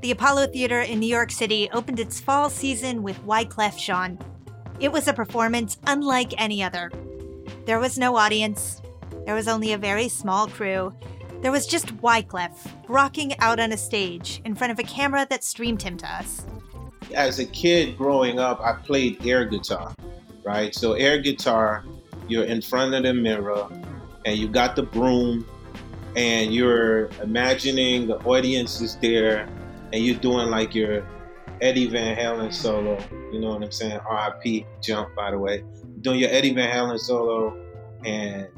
the Apollo Theater in New York City opened its fall season with Wyclef Jean. It was a performance unlike any other. There was no audience, there was only a very small crew. There was just Wyclef rocking out on a stage in front of a camera that streamed him to us. As a kid growing up, I played air guitar, right? So, air guitar, you're in front of the mirror and you got the broom and you're imagining the audience is there and you're doing like your Eddie Van Halen solo. You know what I'm saying? RIP jump, by the way. Doing your Eddie Van Halen solo, and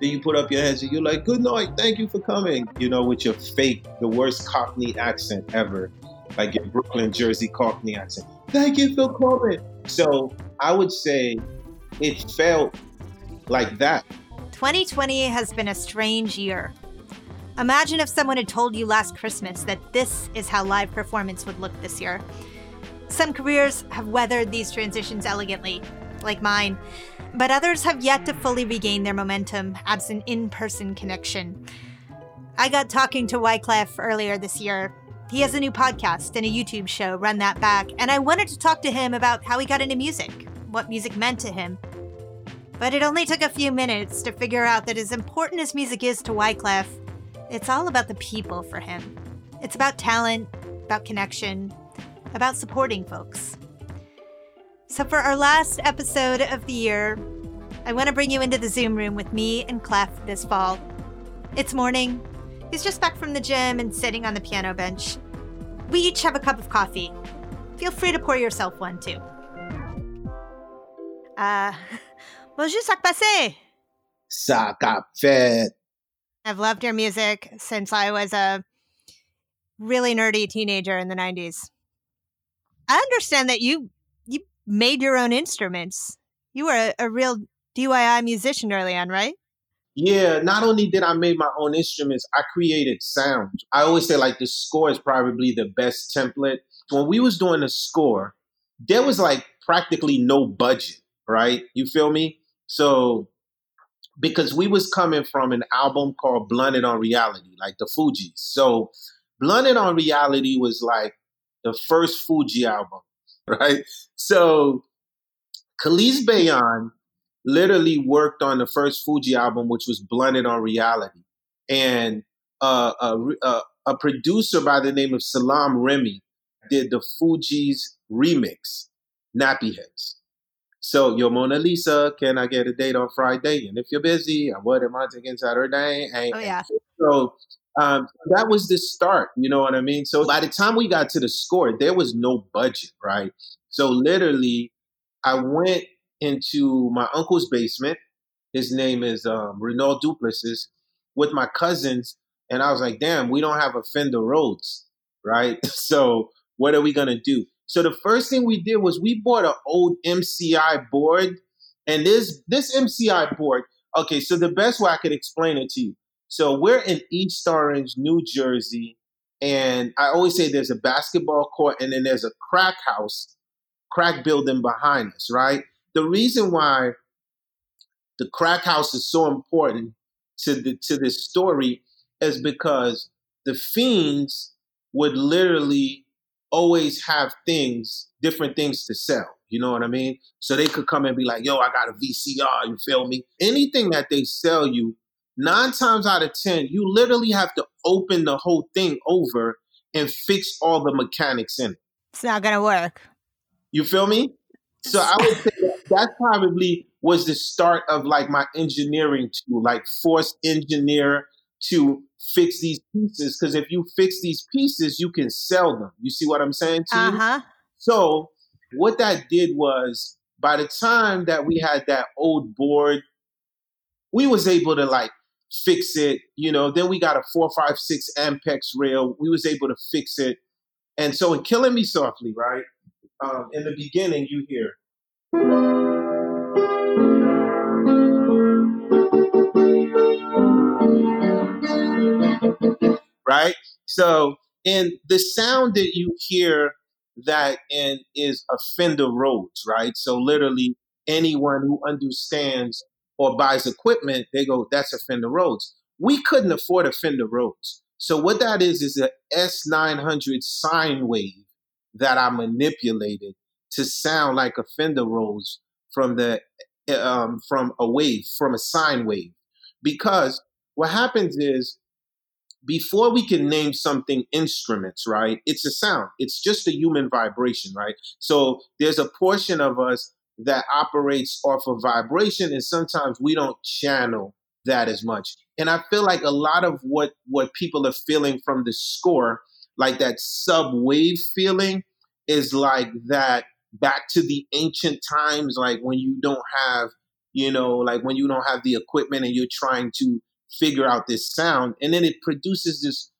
then you put up your hands and you're like, "Good night, thank you for coming." You know, with your fake, the worst Cockney accent ever, like your Brooklyn, Jersey Cockney accent. Thank you for coming. So I would say it felt like that. 2020 has been a strange year. Imagine if someone had told you last Christmas that this is how live performance would look this year. Some careers have weathered these transitions elegantly, like mine, but others have yet to fully regain their momentum absent in person connection. I got talking to Wyclef earlier this year. He has a new podcast and a YouTube show, Run That Back, and I wanted to talk to him about how he got into music, what music meant to him. But it only took a few minutes to figure out that as important as music is to Wyclef, it's all about the people for him. It's about talent, about connection, about supporting folks. So, for our last episode of the year, I want to bring you into the Zoom room with me and Clef this fall. It's morning. He's just back from the gym and sitting on the piano bench. We each have a cup of coffee. Feel free to pour yourself one too. Uh, bonjour, ça passe? Ça fait. I've loved your music since I was a really nerdy teenager in the 90s. I understand that you you made your own instruments. You were a, a real DIY musician early on, right? Yeah, not only did I make my own instruments, I created sounds. I always say like the score is probably the best template. When we was doing the score, there was like practically no budget, right? You feel me? So because we was coming from an album called Blunted on Reality, like the Fugees. So Blunted on Reality was like the first Fugee album, right? So Khalis Bayyan literally worked on the first Fugee album, which was Blunted on Reality. And uh, a, a, a producer by the name of Salaam Remi did the Fugees remix, Nappy Heads. So, your Mona Lisa, can I get a date on Friday? And if you're busy, what am I taking Saturday? And, oh, yeah. So, um, that was the start, you know what I mean? So, by the time we got to the score, there was no budget, right? So, literally, I went into my uncle's basement. His name is um, Renault Duplessis with my cousins. And I was like, damn, we don't have a Fender Rhodes, right? So, what are we going to do? So the first thing we did was we bought an old MCI board, and this this MCI board. Okay, so the best way I could explain it to you. So we're in East Orange, New Jersey, and I always say there's a basketball court, and then there's a crack house, crack building behind us. Right. The reason why the crack house is so important to the to this story is because the fiends would literally always have things, different things to sell. You know what I mean? So they could come and be like, yo, I got a VCR, you feel me? Anything that they sell you, nine times out of 10, you literally have to open the whole thing over and fix all the mechanics in it. It's not going to work. You feel me? So I would say that, that probably was the start of like my engineering to like force engineer to fix these pieces because if you fix these pieces, you can sell them. You see what I'm saying to uh-huh. you? So what that did was by the time that we had that old board, we was able to like fix it. You know, then we got a four five six Ampex rail. We was able to fix it. And so in Killing Me Softly, right? um, in the beginning, you hear. Right? So, in the sound that you hear that in is a Fender Rhodes, right? So, literally, anyone who understands or buys equipment, they go, that's a Fender Rhodes. We couldn't afford a Fender Rhodes. So what that is is a S900 sine wave that I manipulated to sound like a Fender Rhodes from the um, from a wave from a sine wave. Because what happens is before we can name something instruments, right? It's a sound. It's just a human vibration, right? So there's a portion of us that operates off of vibration, and sometimes we don't channel that as much. And I feel like a lot of what what people are feeling from the score, like that sub wave feeling, is like that back to the ancient times, like when you don't have, you know, like when you don't have the equipment and you're trying to figure out this sound, and then it produces this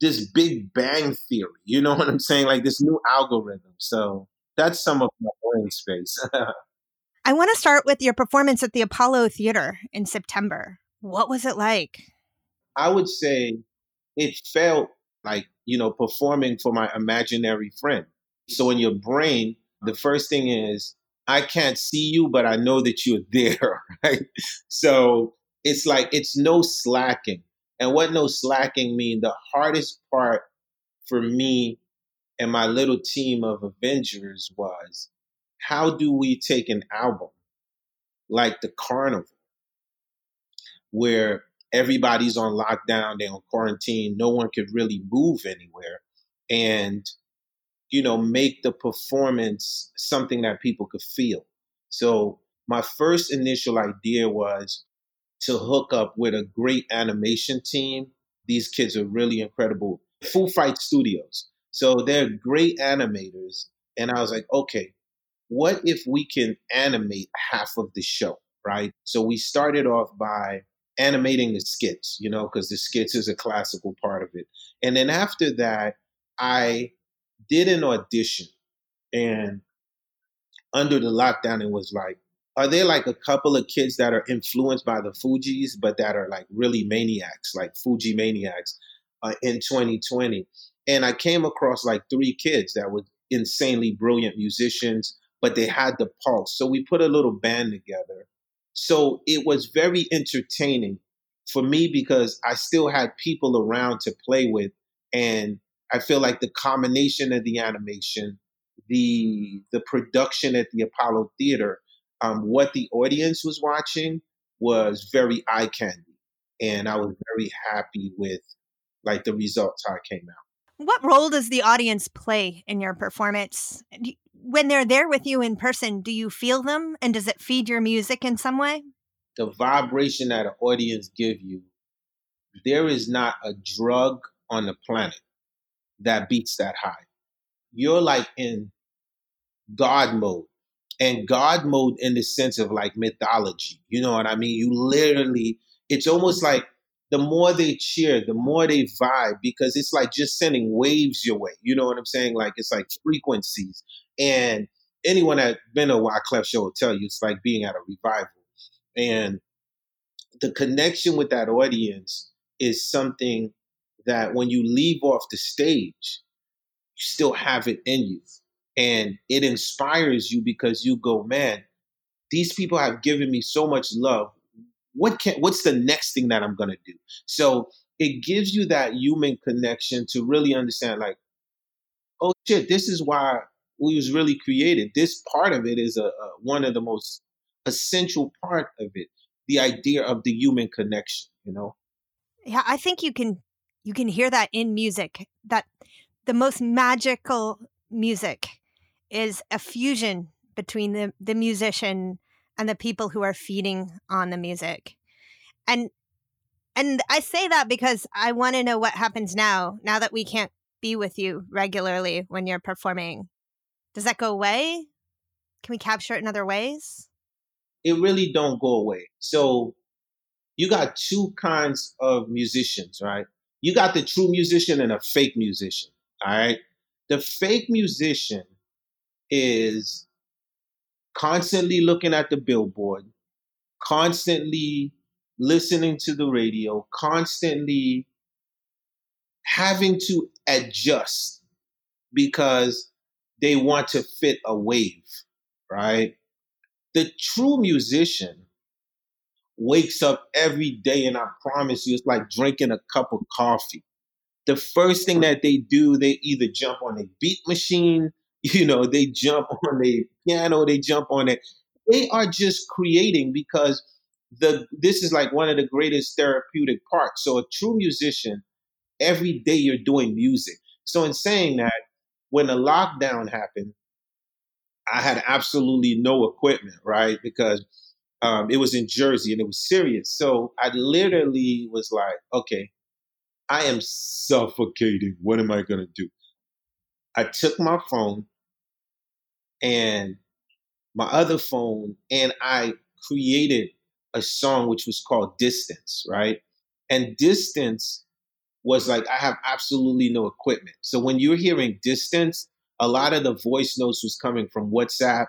this big bang theory. You know what I'm saying? Like this new algorithm. So that's some of my brain space. I want to start with your performance at the Apollo Theater in September. What was it like? I would say it felt like, you know, performing for my imaginary friend. So in your brain, the first thing is, I can't see you, but I know that you're there, right? So it's like, it's no slacking. And what no slacking mean, the hardest part for me and my little team of Avengers was how do we take an album like the Carnival where everybody's on lockdown, they're on quarantine, no one could really move anywhere, and you know, make the performance something that people could feel. So my first initial idea was to hook up with a great animation team. These kids are really incredible. Full Fight Studios. So they're great animators. And I was like, okay, what if we can animate half of the show, right? So we started off by animating the skits, you know, because the skits is a classical part of it. And then after that, I did an audition and under the lockdown, it was like, are there like a couple of kids that are influenced by the Fugees, but that are like really maniacs, like Fugee maniacs uh, in 2020? And I came across like three kids that were insanely brilliant musicians, but they had the pulse. So we put a little band together so it was very entertaining for me because I still had people around to play with. And I feel like the combination of the animation, the the production at the Apollo Theater, um, what the audience was watching was very eye candy. And I was very happy with like the results how it came out. What role does the audience play in your performance? when they're there with you in person, do you feel them and does it feed your music in some way? The vibration that an audience give you, there is not a drug on the planet that beats that high. You're like in God mode. And God mode in the sense of like mythology. You know what I mean? You literally, it's almost like the more they cheer, the more they vibe because it's like just sending waves your way. You know what I'm saying? Like it's like frequencies. And anyone that's been a Wyclef show will tell you it's like being at a revival. And the connection with that audience is something that when you leave off the stage, you still have it in you. And it inspires you because you go, man, these people have given me so much love. What can what's the next thing that I'm gonna do? So it gives you that human connection to really understand, like, oh shit, this is why we was really created. This part of it is a, a one of the most essential part of it. The idea of the human connection, you know. Yeah, I think you can you can hear that in music. That the most magical music is a fusion between the the musician and the people who are feeding on the music. And and I say that because I want to know what happens now, now that we can't be with you regularly when you're performing. Does that go away? Can we capture it in other ways? It really don't go away. So you got two kinds of musicians, right? You got the true musician and a fake musician. All right. The fake musician is constantly looking at the billboard, constantly listening to the radio, constantly having to adjust because they want to fit a wave, right? The true musician wakes up every day, and I promise you, it's like drinking a cup of coffee. The first thing that they do, they either jump on a beat machine, you know, they jump on the piano, they jump on it. They are just creating because the this is like one of the greatest therapeutic parts. So a true musician, every day you're doing music. So in saying that, when the lockdown happened, I had absolutely no equipment, right? Because um, it was in Jersey and it was serious. So I literally was like, okay, I am suffocating. What am I going to do? I took my phone and my other phone and I created a song which was called Distance, right? And Distance was like, I have absolutely no equipment. So when you're hearing Distance, a lot of the voice notes was coming from WhatsApp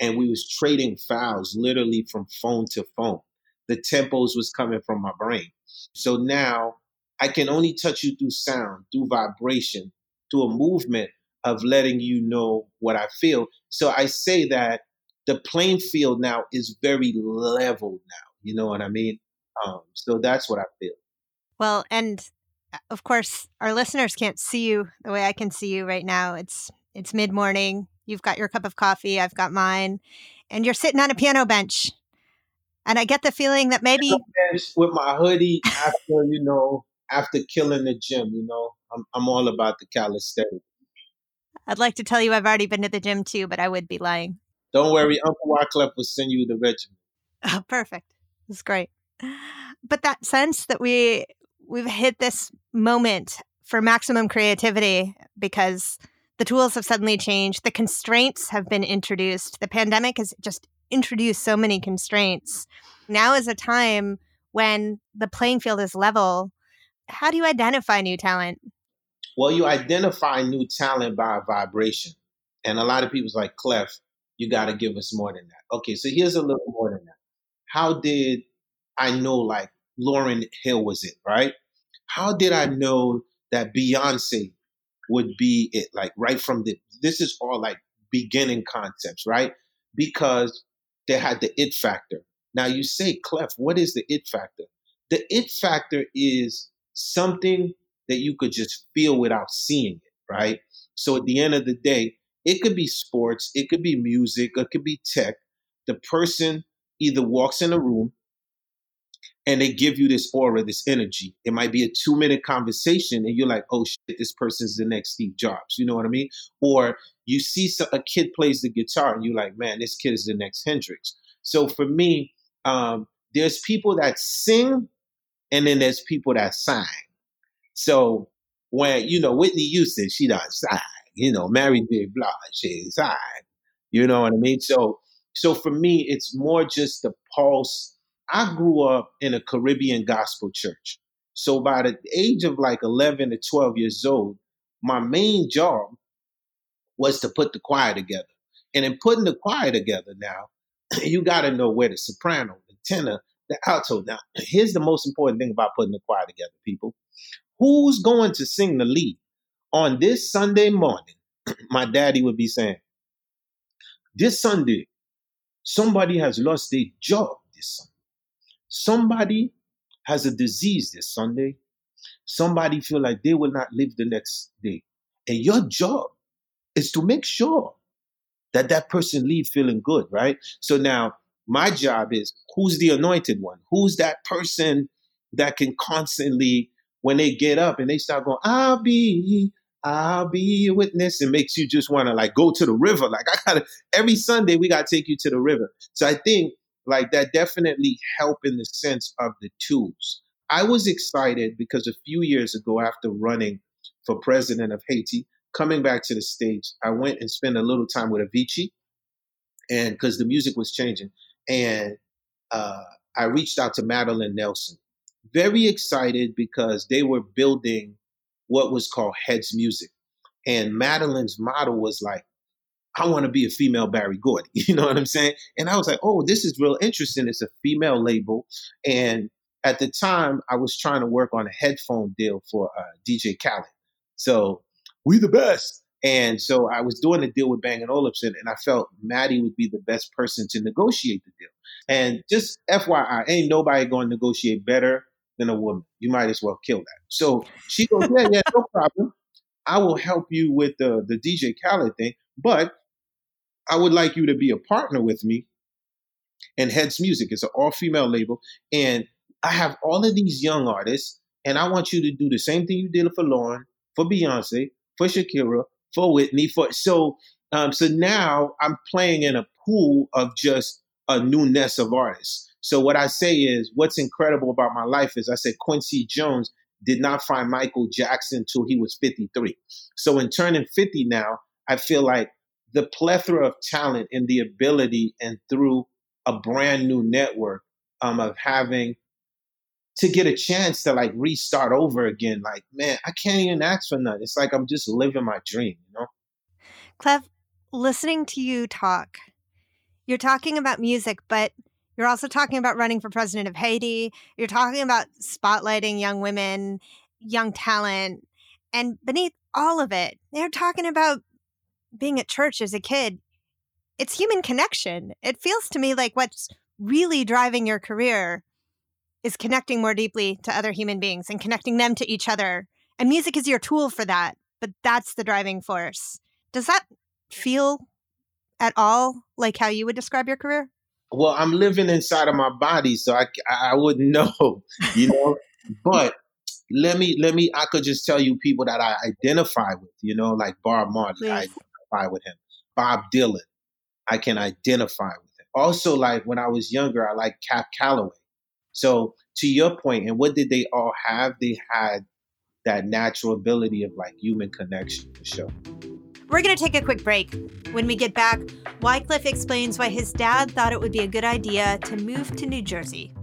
and we was trading files literally from phone to phone. The tempos was coming from my brain. So now I can only touch you through sound, through vibration, through a movement of letting you know what I feel. So I say that the playing field now is very level now. You know what I mean? Um, so that's what I feel. Well, and uh, of course, our listeners can't see you the way I can see you right now. It's it's mid morning. You've got your cup of coffee. I've got mine, and you're sitting on a piano bench. And I get the feeling that maybe with my hoodie after you know after killing the gym. You know, I'm I'm all about the calisthenics. I'd like to tell you I've already been to the gym too, but I would be lying. Don't worry, Uncle Wyclef will send you the regimen. Oh, perfect. It's great. But that sense that we we've hit this moment for maximum creativity because the tools have suddenly changed, the constraints have been introduced. The pandemic has just introduced so many constraints. Now is a time when the playing field is level. How do you identify new talent? Well, you identify new talent by vibration. And a lot of people's like, Clef, you got to give us more than that. Okay, so here's a little more than that. How did I know like Lauryn Hill was it, right? How did I know that Beyonce would be it? Like right from the, this is all like beginning concepts, right? Because they had the it factor. Now you say, Clef, what is the it factor? The it factor is something that you could just feel without seeing it, right? So at the end of the day, it could be sports, it could be music, it could be tech. The person either walks in a room and they give you this aura, this energy. It might be a two minute conversation and you're like, oh shit, this person's the next Steve Jobs. You know what I mean? Or you see a kid plays the guitar and you're like, man, this kid is the next Hendrix. So for me, um, there's people that sing and then there's people that sign. So when, you know, Whitney Houston, she does sign. You know, Mary J. Blige, she sign. You know what I mean? So, so for me, it's more just the pulse. I grew up in a Caribbean gospel church. So by the age of like 11 to 12 years old, my main job was to put the choir together. And in putting the choir together now, you got to know where the soprano, the tenor, the alto. Now, here's the most important thing about putting the choir together, people. Who's going to sing the lead? On this Sunday morning, my daddy would be saying, This Sunday, somebody has lost their job this Sunday. Somebody has a disease this Sunday. Somebody feel like they will not live the next day. And your job is to make sure that that person leave feeling good, right? So now my job is who's the anointed one? Who's that person that can constantly when they get up and they start going, I'll be, I'll be a witness, it makes you just want to like go to the river. Like I gotta every Sunday we gotta take you to the river. So I think like that definitely help in the sense of the tools. I was excited because a few years ago, after running for president of Haiti, coming back to the States, I went and spent a little time with Avicii and because the music was changing. And uh, I reached out to Madeline Nelson very excited because they were building what was called Heads Music. And Madeline's model was like, I want to be a female Berry Gordy. You know what I'm saying? And I was like, oh, this is real interesting. It's a female label. And at the time, I was trying to work on a headphone deal for uh, DJ Khaled. So we the best. And so I was doing a deal with Bang & Olufsen, and I felt Maddie would be the best person to negotiate the deal. And just FYI, ain't nobody going to negotiate better than a woman. You might as well kill that. So she goes, yeah, yeah, no problem. I will help you with the, the DJ Khaled thing, but I would like you to be a partner with me and Heads Music. is an all female label. And I have all of these young artists, and I want you to do the same thing you did for Lauren, for Beyonce, for Shakira, for Whitney. For so um, so now I'm playing in a pool of just a new nest of artists. So what I say is, what's incredible about my life is I said Quincy Jones did not find Michael Jackson until he was 53. So in turning 50 now, I feel like the plethora of talent and the ability and through a brand new network um, of having to get a chance to like restart over again. Like, man, I can't even ask for nothing. It's like I'm just living my dream, you know? Clef, listening to you talk, you're talking about music, but you're also talking about running for president of Haiti. You're talking about spotlighting young women, young talent. And beneath all of it, they're talking about being at church as a kid. It's human connection. It feels to me like what's really driving your career is connecting more deeply to other human beings and connecting them to each other. And music is your tool for that, but that's the driving force. Does that feel at all like how you would describe your career? Well, I'm living inside of my body, so I, I wouldn't know, you know. but let me let me I could just tell you people that I identify with, you know, like Bob Marley. I identify with him. Bob Dylan, I can identify with him. Also, like when I was younger, I like Cab Calloway. So to your point, and what did they all have? They had that natural ability of like human connection for sure. We're going to take a quick break. When we get back, Wyclef explains why his dad thought it would be a good idea to move to New Jersey.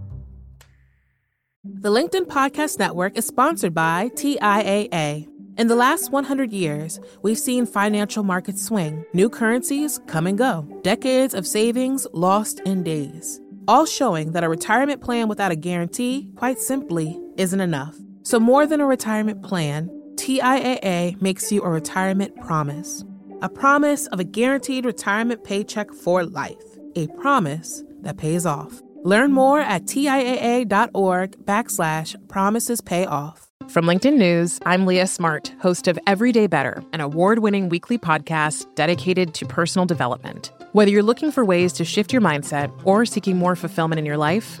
The LinkedIn Podcast Network is sponsored by TIAA. In the last 100 years, we've seen financial markets swing, new currencies come and go, decades of savings lost in days, all showing that a retirement plan without a guarantee, quite simply, isn't enough. So, more than a retirement plan, TIAA makes you a retirement promise. A promise of a guaranteed retirement paycheck for life. A promise that pays off. Learn more at TIAA.org backslash promises pay off. From LinkedIn News, I'm Leah Smart, host of Everyday Better, an award winning weekly podcast dedicated to personal development. Whether you're looking for ways to shift your mindset or seeking more fulfillment in your life,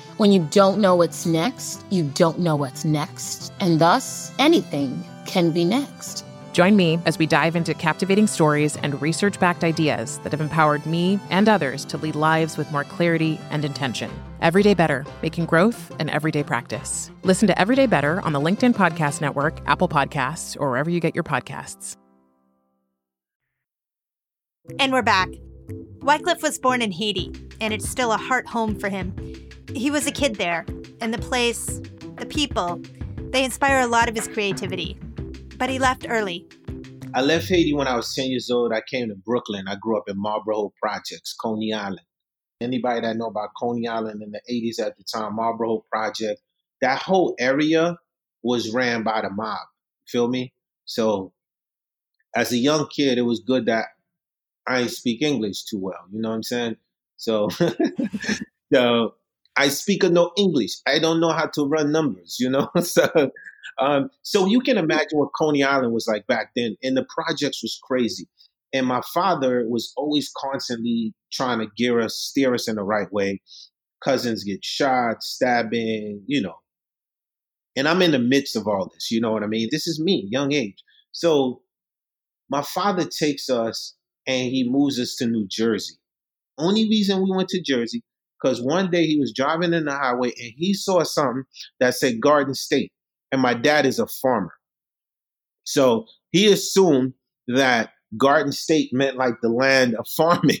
When you don't know what's next, you don't know what's next, and thus anything can be next. Join me as we dive into captivating stories and research backed ideas that have empowered me and others to lead lives with more clarity and intention. Everyday Better, making growth an everyday practice. Listen to Everyday Better on the LinkedIn Podcast Network, Apple Podcasts, or wherever you get your podcasts. And we're back. Wyclef was born in Haiti, and it's still a heart home for him he was a kid there, and the place, the people, they inspire a lot of his creativity. But he left early. I left Haiti when I was 10 years old. I came to Brooklyn. I grew up in Marlboro Projects, Coney Island. Anybody that know about Coney Island in the 80s at the time, Marlboro Project, that whole area was ran by the mob. Feel me? So as a young kid, it was good that I didn't speak English too well. You know what I'm saying? So, so I speak no English. I don't know how to run numbers, you know? so, um, so you can imagine what Coney Island was like back then. And the projects was crazy. And my father was always constantly trying to gear us, steer us in the right way. Cousins get shot, stabbing, you know. And I'm in the midst of all this, you know what I mean? This is me, young age. So my father takes us and he moves us to New Jersey. Only reason we went to Jersey because one day he was driving in the highway and he saw something that said Garden State. And my dad is a farmer. So he assumed that Garden State meant like the land of farming.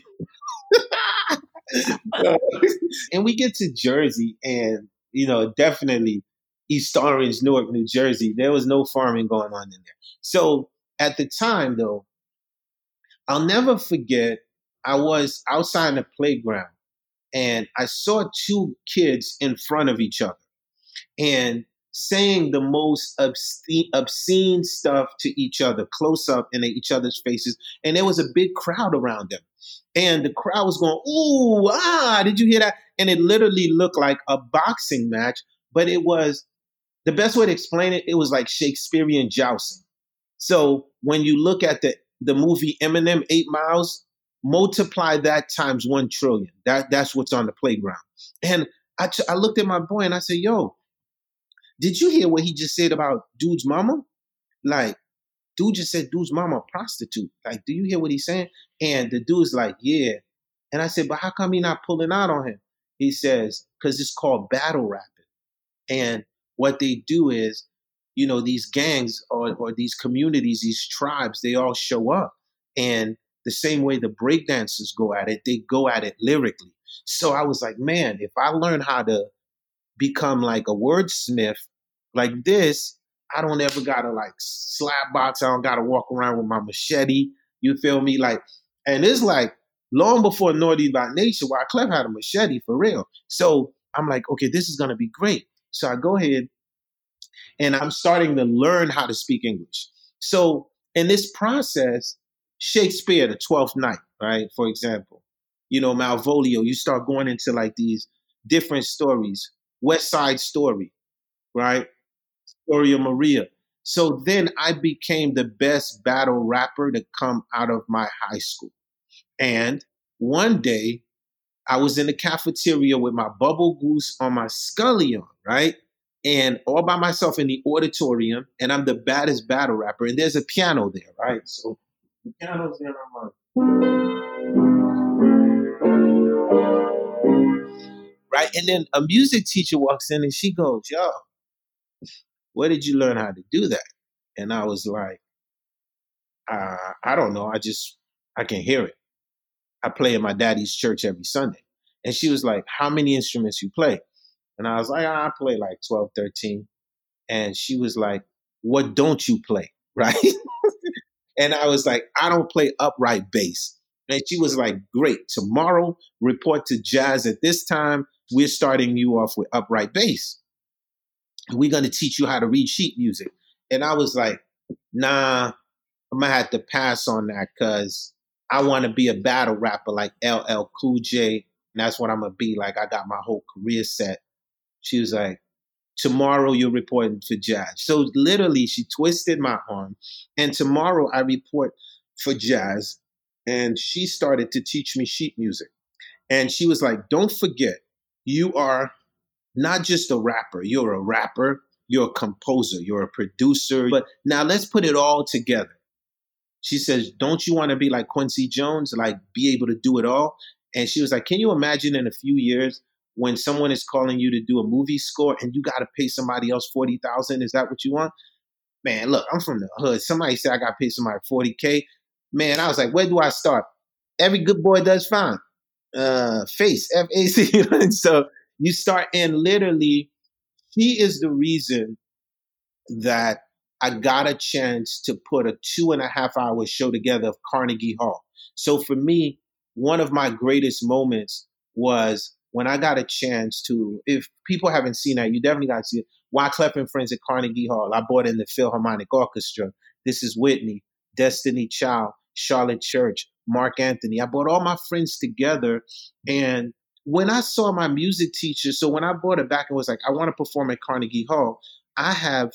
and we get to Jersey, and you know, definitely East Orange, Newark, New Jersey. There was no farming going on in there. So at the time, though, I'll never forget. I was outside the playground, and I saw two kids in front of each other, and saying the most obscene, obscene stuff to each other, close up in each other's faces, and there was a big crowd around them and the crowd was going, "Ooh, ah!" Did you hear that? And it literally looked like a boxing match, but it was the best way to explain it. It was like Shakespearean jousting. So when you look at the the movie Eminem, Eight Miles, multiply that times one trillion. That that's what's on the playground. And I, t- I looked at my boy and I said, "Yo, did you hear what he just said about dude's mama? Like dude just said dude's mama a prostitute. Like, do you hear what he's saying? And the dude's like, yeah. And I said, but how come he not pulling out on him? He says, because it's called battle rapping. And what they do is, you know, these gangs or, or these communities, these tribes, they all show up. And the same way the breakdancers go at it, they go at it lyrically. So I was like, man, if I learn how to become like a wordsmith like this, I don't ever gotta like slap box. I don't gotta walk around with my machete. You feel me? Like, and it's like long before Naughty by Nature, where Clef had a machete for real. So I'm like, okay, this is gonna be great. So I go ahead and I'm starting to learn how to speak English. So in this process, Shakespeare, the Twelfth Night, right? For example, you know Malvolio. You start going into like these different stories. West Side Story, right? Story of Maria. So then I became the best battle rapper to come out of my high school. And one day I was in the cafeteria with my bubble goose on my scullion, right? And all by myself in the auditorium, and I'm the baddest battle rapper. And there's a piano there, right? So piano's there. I'm like, right? And then a music teacher walks in and she goes, Yo, where did you learn how to do that? And I was like, uh, I don't know. I just, I can hear it. I play in my daddy's church every Sunday. And she was like, How many instruments you play? And I was like, I play like 12, 13. And she was like, What don't you play? Right. And I was like, I don't play upright bass. And she was like, Great. Tomorrow, report to jazz at this time. We're starting you off with upright bass we're going to teach you how to read sheet music. And I was like, nah, I'm going to have to pass on that because I want to be a battle rapper like LL Cool J. And that's what I'm going to be. Like, I got my whole career set. She was like, tomorrow you're reporting for Jazz. So literally, she twisted my arm. And tomorrow I report for Jazz. And she started to teach me sheet music. And she was like, don't forget, you are not just a rapper. You're a rapper, you're a composer, you're a producer. But now let's put it all together. She says, Don't you want to be like Quincy Jones, like be able to do it all? And she was like, Can you imagine in a few years when someone is calling you to do a movie score and you got to pay somebody else 40000 Is that what you want? Man, look, I'm from the hood. Somebody said I got to pay somebody 40K. Man, I was like, Where do I start? Every good boy does fine. Uh, face, F A C. so you start and literally he is the reason that I got a chance to put a two and a half hour show together of Carnegie Hall. So for me, one of my greatest moments was when I got a chance to, if people haven't seen that, you definitely got to see it. Wyclef and Friends at Carnegie Hall. I brought in the Philharmonic Orchestra. This is Whitney, Destiny Child, Charlotte Church, Marc Anthony. I brought all my friends together and when I saw my music teacher, so when I brought it back and was like, I want to perform at Carnegie Hall, I have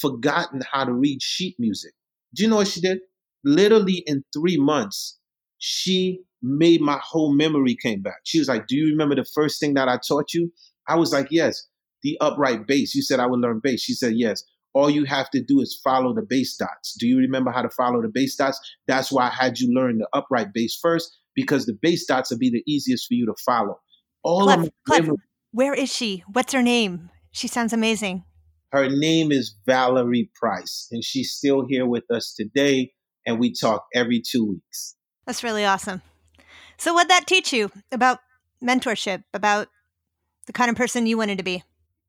forgotten how to read sheet music. Do you know what she did? Literally in three months, she made my whole memory came back. She was like, Do you remember the first thing that I taught you? I was like, Yes, the upright bass. You said I would learn bass. She said, Yes. All you have to do is follow the bass dots. Do you remember how to follow the bass dots? That's why I had you learn the upright bass first, because the bass dots would be the easiest for you to follow. All Clef, Clef, memories- where is she? What's her name? She sounds amazing. Her name is Valerie Price, and she's still here with us today. And we talk every two weeks. That's really awesome. So, what'd that teach you about mentorship, about the kind of person you wanted to be?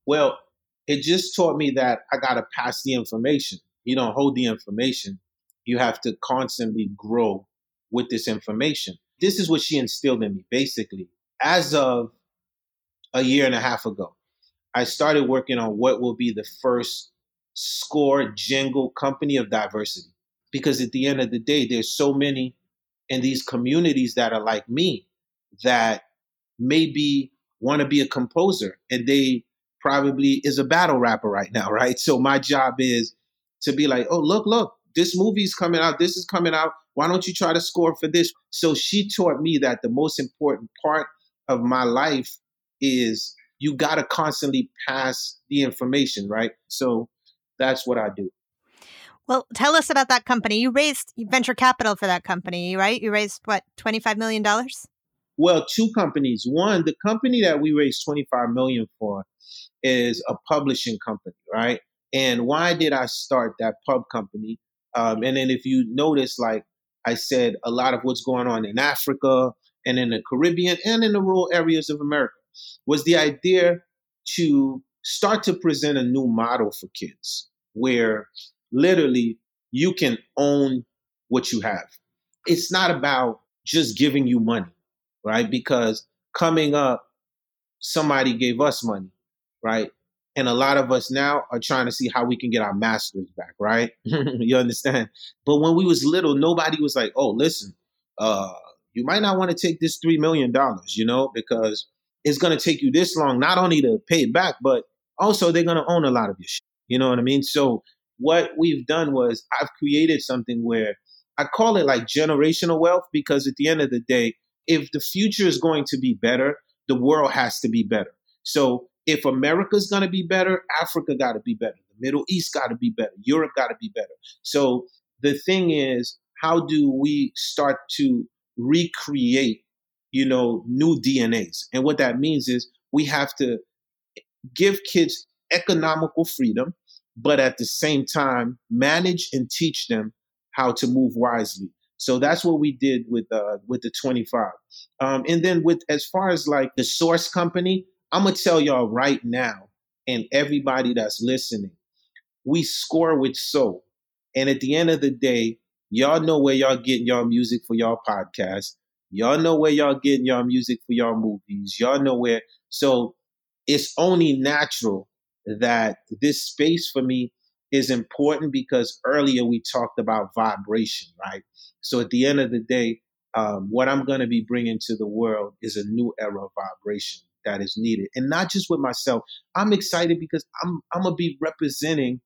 Well, it just taught me that I got to pass the information. You don't hold the information. You have to constantly grow with this information. This is what she instilled in me, basically. As of a year and a half ago, I started working on what will be the first score jingle company of diversity. Because at the end of the day, there's so many in these communities that are like me that maybe want to be a composer and they probably is a battle rapper right now, right? So my job is to be like, oh, look, look, this movie's coming out, this is coming out. Why don't you try to score for this? So she taught me that the most important part of my life is you got to constantly pass the information, right? So that's what I do. Well, tell us about that company. You raised venture capital for that company, right? You raised what, $25 million? Well, two companies. One, the company that we raised 25 million for is a publishing company, right? And why did I start that pub company? Um, and then if you notice, like I said, a lot of what's going on in Africa and in the Caribbean and in the rural areas of America was the idea to start to present a new model for kids where literally you can own what you have. It's not about just giving you money, right? Because coming up, somebody gave us money, right? And a lot of us now are trying to see how we can get our masters back, right? you understand? But when we was little, nobody was like, "Oh, listen, uh, you might not want to take this three million dollars, you know, because it's going to take you this long, not only to pay it back, but also they're going to own a lot of your shit. You know what I mean? So what we've done was I've created something where I call it like generational wealth because at the end of the day, if the future is going to be better, the world has to be better. So if America's going to be better, Africa got to be better. The Middle East got to be better. Europe got to be better. So the thing is, how do we start to recreate, you know, new DNAs? And what that means is we have to give kids economical freedom, but at the same time, manage and teach them how to move wisely. So that's what we did with uh, with the 25. Um, and then with as far as like the source company, I'm gonna tell y'all right now, and everybody that's listening, we score with soul. And at the end of the day, y'all know where y'all getting y'all music for y'all podcast. Y'all know where y'all getting y'all music for y'all movies. Y'all know where. So it's only natural that this space for me is important because earlier we talked about vibration, right? So at the end of the day, um, what I'm going to be bringing to the world is a new era of vibration that is needed, and not just with myself. I'm excited because I'm I'm gonna be representing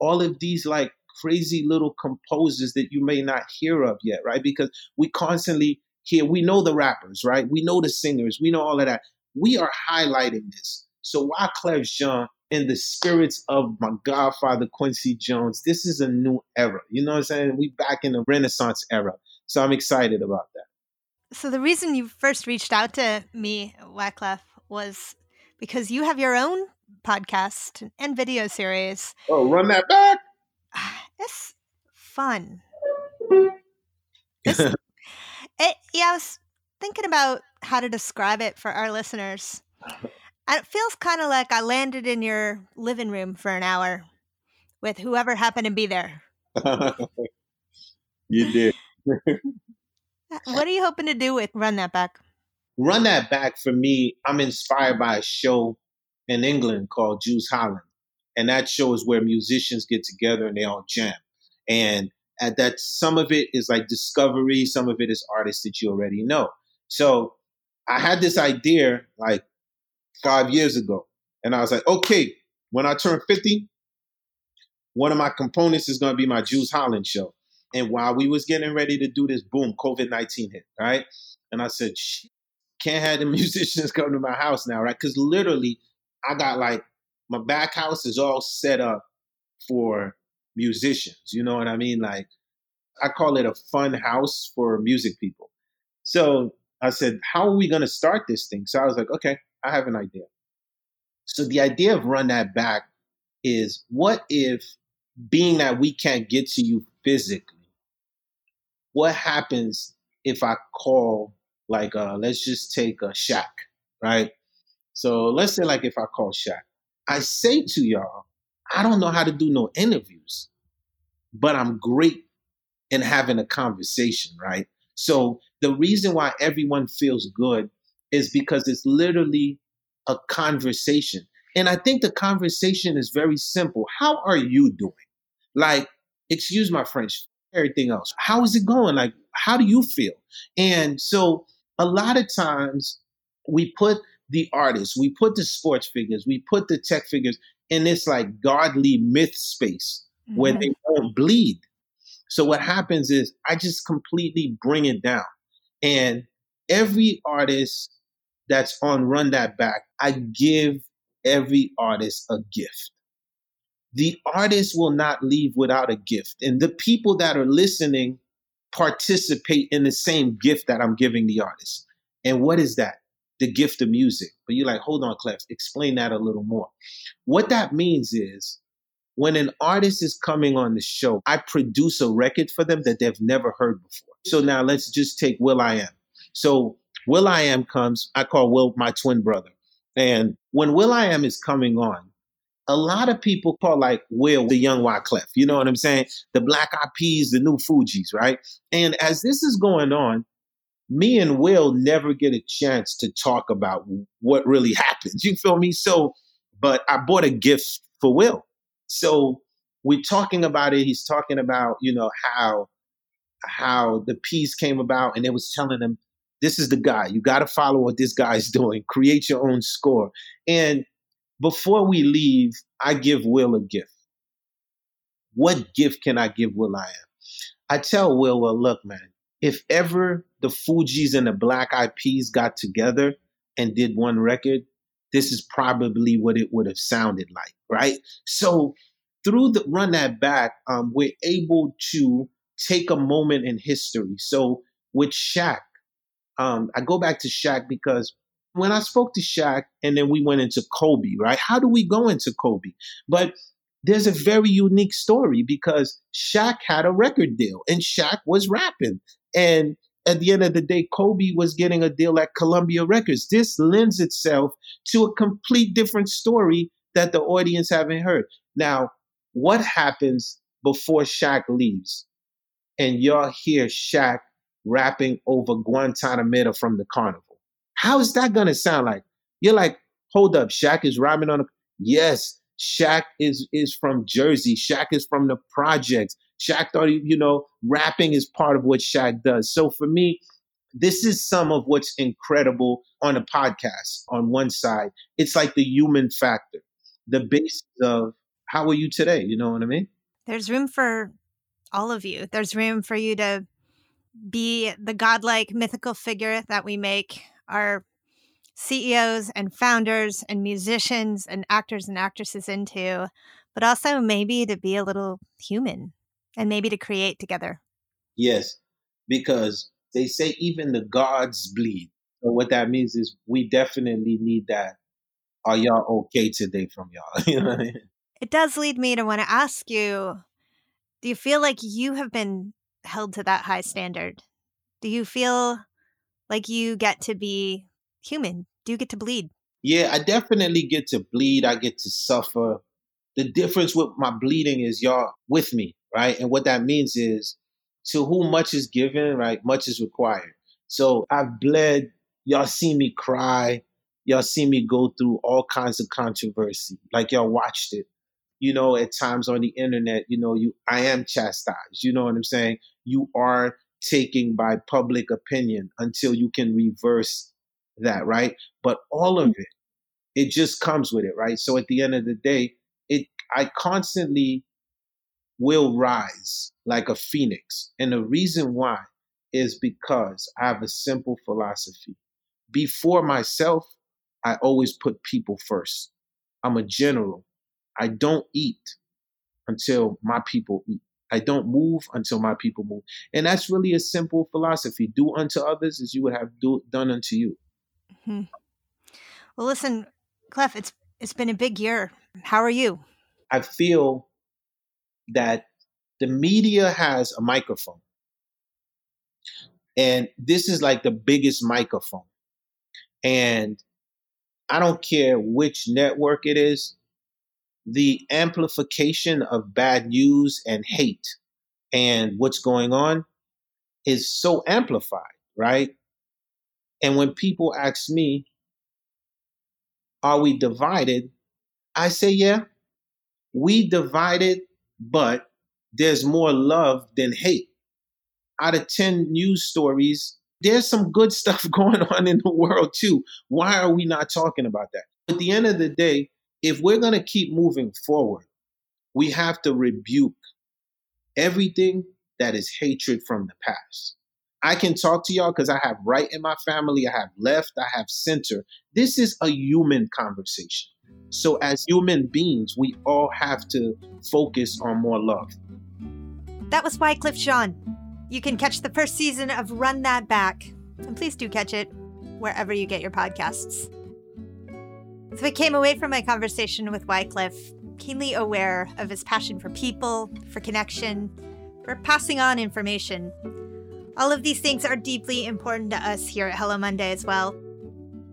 all of these like crazy little composers that you may not hear of yet, right? Because we constantly hear, we know the rappers, right? We know the singers, we know all of that. We are highlighting this. So Wyclef Jean in the spirits of my godfather Quincy Jones, this is a new era. You know what I'm saying? We back in the Renaissance era. So I'm excited about that. So the reason you first reached out to me, Wyclef, was because you have your own podcast and video series. Oh, run that back. It's fun. It's, it, yeah, I was thinking about how to describe it for our listeners. And it feels kind of like I landed in your living room for an hour with whoever happened to be there. you did. Uh, what are you hoping to do with Run That Back? Run That Back for me, I'm inspired by a show in England called Jools Holland. And that show is where musicians get together and they all jam. And at that, some of it is like discovery, some of it is artists that you already know. So I had this idea like five years ago. And I was like, okay, when I turn 50, one of my components is going to be my Jools Holland show. And while we was getting ready to do this, boom, COVID-19 hit, right? And I said, can't have the musicians come to my house now, right? Because literally, I got like, my back house is all set up for musicians. You know what I mean? Like, I call it a fun house for music people. So I said, how are we going to start this thing? So I was like, okay, I have an idea. So the idea of run that back is what if being that we can't get to you physically, what happens if I call like uh let's just take a Shaq, right? So let's say like if I call Shaq, I say to y'all, I don't know how to do no interviews, but I'm great in having a conversation, right? So the reason why everyone feels good is because it's literally a conversation. And I think the conversation is very simple. How are you doing? Like, excuse my French, everything else. How is it going? Like, how do you feel? And so a lot of times we put the artists, we put the sports figures, we put the tech figures in this like godly myth space mm-hmm. where they don't bleed. So what happens is I just completely bring it down. And every artist that's on Run That Back, I give every artist a gift. The artist will not leave without a gift. And the people that are listening participate in the same gift that I'm giving the artist. And what is that? The gift of music. But you're like, hold on, Clef, explain that a little more. What that means is when an artist is coming on the show, I produce a record for them that they've never heard before. So now let's just take will.i.am. So will.i.am comes, I call Will my twin brother. And when will.i.am is coming on, a lot of people call like Will the young Wyclef. You know what I'm saying? The Black Eyed Peas, the new Fugees, right? And as this is going on, me and Will never get a chance to talk about what really happens. You feel me? So, but I bought a gift for Will. So we're talking about it. He's talking about, you know, how how the piece came about, and it was telling him, this is the guy. You got to follow what this guy's doing. Create your own score. And before we leave, I give Will a gift. What gift can I give will.i.am? I tell Will, well, look, man, if ever the Fugees and the Black Eyed Peas got together and did one record, this is probably what it would have sounded like, right? So through the run that back, um, we're able to take a moment in history. So with Shaq, um, I go back to Shaq because when I spoke to Shaq and then we went into Kobe, right? How do we go into Kobe? But there's a very unique story because Shaq had a record deal and Shaq was rapping. And at the end of the day, Kobe was getting a deal at Columbia Records. This lends itself to a complete different story that the audience haven't heard. Now, what happens before Shaq leaves? And y'all hear Shaq rapping over Guantanamera from the carnival. How is that gonna sound like? You're like, hold up, Shaq is rapping on a yes, Shaq is is from Jersey. Shaq is from the projects. Shaq thought, you know, rapping is part of what Shaq does. So for me, this is some of what's incredible on a podcast. On one side, it's like the human factor, the basis of how are you today? You know what I mean? There's room for all of you. There's room for you to be the godlike mythical figure that we make our CEOs and founders and musicians and actors and actresses into, but also maybe to be a little human and maybe to create together. Yes, because they say even the gods bleed. So what that means is we definitely need that. Are y'all okay today from y'all? you know I mean? It does lead me to want to ask you do you feel like you have been held to that high standard? Do you feel like you get to be human? Do you get to bleed? Yeah, I definitely get to bleed. I get to suffer. The difference with my bleeding is y'all with me, right? And what that means is to whom much is given, right? Much is required. So I've bled. Y'all see me cry. Y'all see me go through all kinds of controversy. Like y'all watched it. You know, at times on the internet, you know, you I am chastised. You know what I'm saying? You are taking by public opinion until you can reverse that, right? But all of it, it just comes with it, right? So at the end of the day, it I constantly will rise like a phoenix. And the reason why is because I have a simple philosophy. Before myself, I always put people first. I'm a general. I don't eat until my people eat. I don't move until my people move. And that's really a simple philosophy. Do unto others as you would have do, done unto you. Mm-hmm. Well, listen, Clef, it's it's been a big year. How are you? I feel that the media has a microphone. And this is like the biggest microphone. And I don't care which network it is, the amplification of bad news and hate and what's going on is so amplified, right? And when people ask me, are we divided? I say, yeah, we divided, but there's more love than hate. Out of 10 news stories, there's some good stuff going on in the world too. Why are we not talking about that? At the end of the day, if we're going to keep moving forward, we have to rebuke everything that is hatred from the past. I can talk to y'all because I have right in my family, I have left, I have center. This is a human conversation. So, as human beings, we all have to focus on more love. That was Wyclef Jean. You can catch the first season of Run That Back. And please do catch it wherever you get your podcasts. So I came away from my conversation with Wyclef keenly aware of his passion for people, for connection, for passing on information. All of these things are deeply important to us here at Hello Monday as well.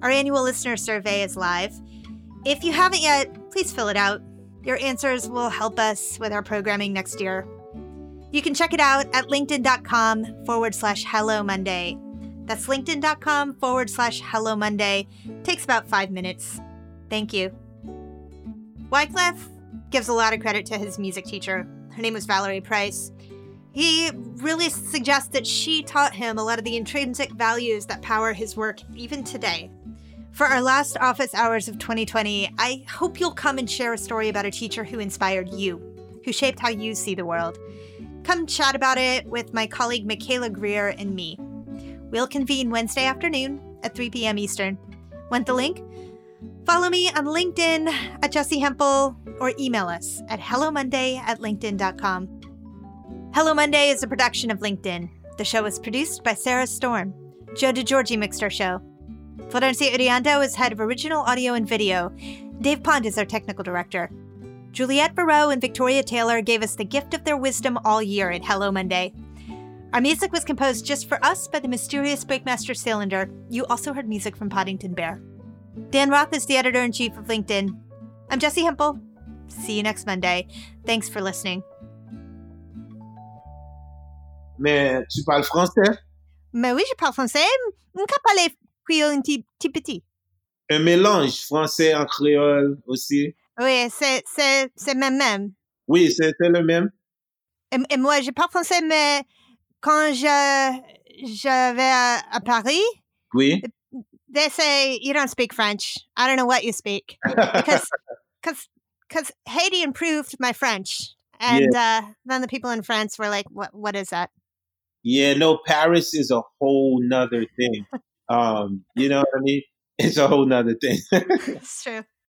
Our annual listener survey is live. If you haven't yet, please fill it out. Your answers will help us with our programming next year. You can check it out at linkedin.com forward slash hello Monday. That's linkedin.com forward slash hello Monday. Takes about five minutes. Thank you. Wyclef gives a lot of credit to his music teacher. Her name was Valerie Price. He really suggests that she taught him a lot of the intrinsic values that power his work even today. For our last office hours of 2020, I hope you'll come and share a story about a teacher who inspired you, who shaped how you see the world. Come chat about it with my colleague Michaela Greer and me. We'll convene Wednesday afternoon at 3 p.m. Eastern. Want the link? Follow me on LinkedIn at Jessi Hempel or email us at hellomonday at linkedin.com. Hello Monday is a production of LinkedIn. The show is produced by Sarah Storm. Joe DeGiorgi mixed our show. Florencia Iriondo is head of original audio and video. Dave Pond is our technical director. Juliette Barreau and Victoria Taylor gave us the gift of their wisdom all year at Hello Monday. Our music was composed just for us by the mysterious Breakmaster Cylinder. You also heard music from Poddington Bear. Dan Roth is the editor in chief of LinkedIn. I'm Jessi Hempel. See you next Monday. Thanks for listening. Mais tu parles français? Mais oui, je parle français. Peux parler créole un petit, petit. Un mélange français en créole aussi. Oui, c'est, c'est, c'est même même. Oui, c'est, c'est le même. Et, et, moi, je parle français, mais quand je, je vais à, à Paris, oui they say you don't speak French. I don't know what you speak because because because Haiti improved my French, and yeah. uh, then the people in France were like, "What what is that?" Yeah, no, Paris is a whole nother thing. um, you know what I mean? It's a whole nother thing. it's true.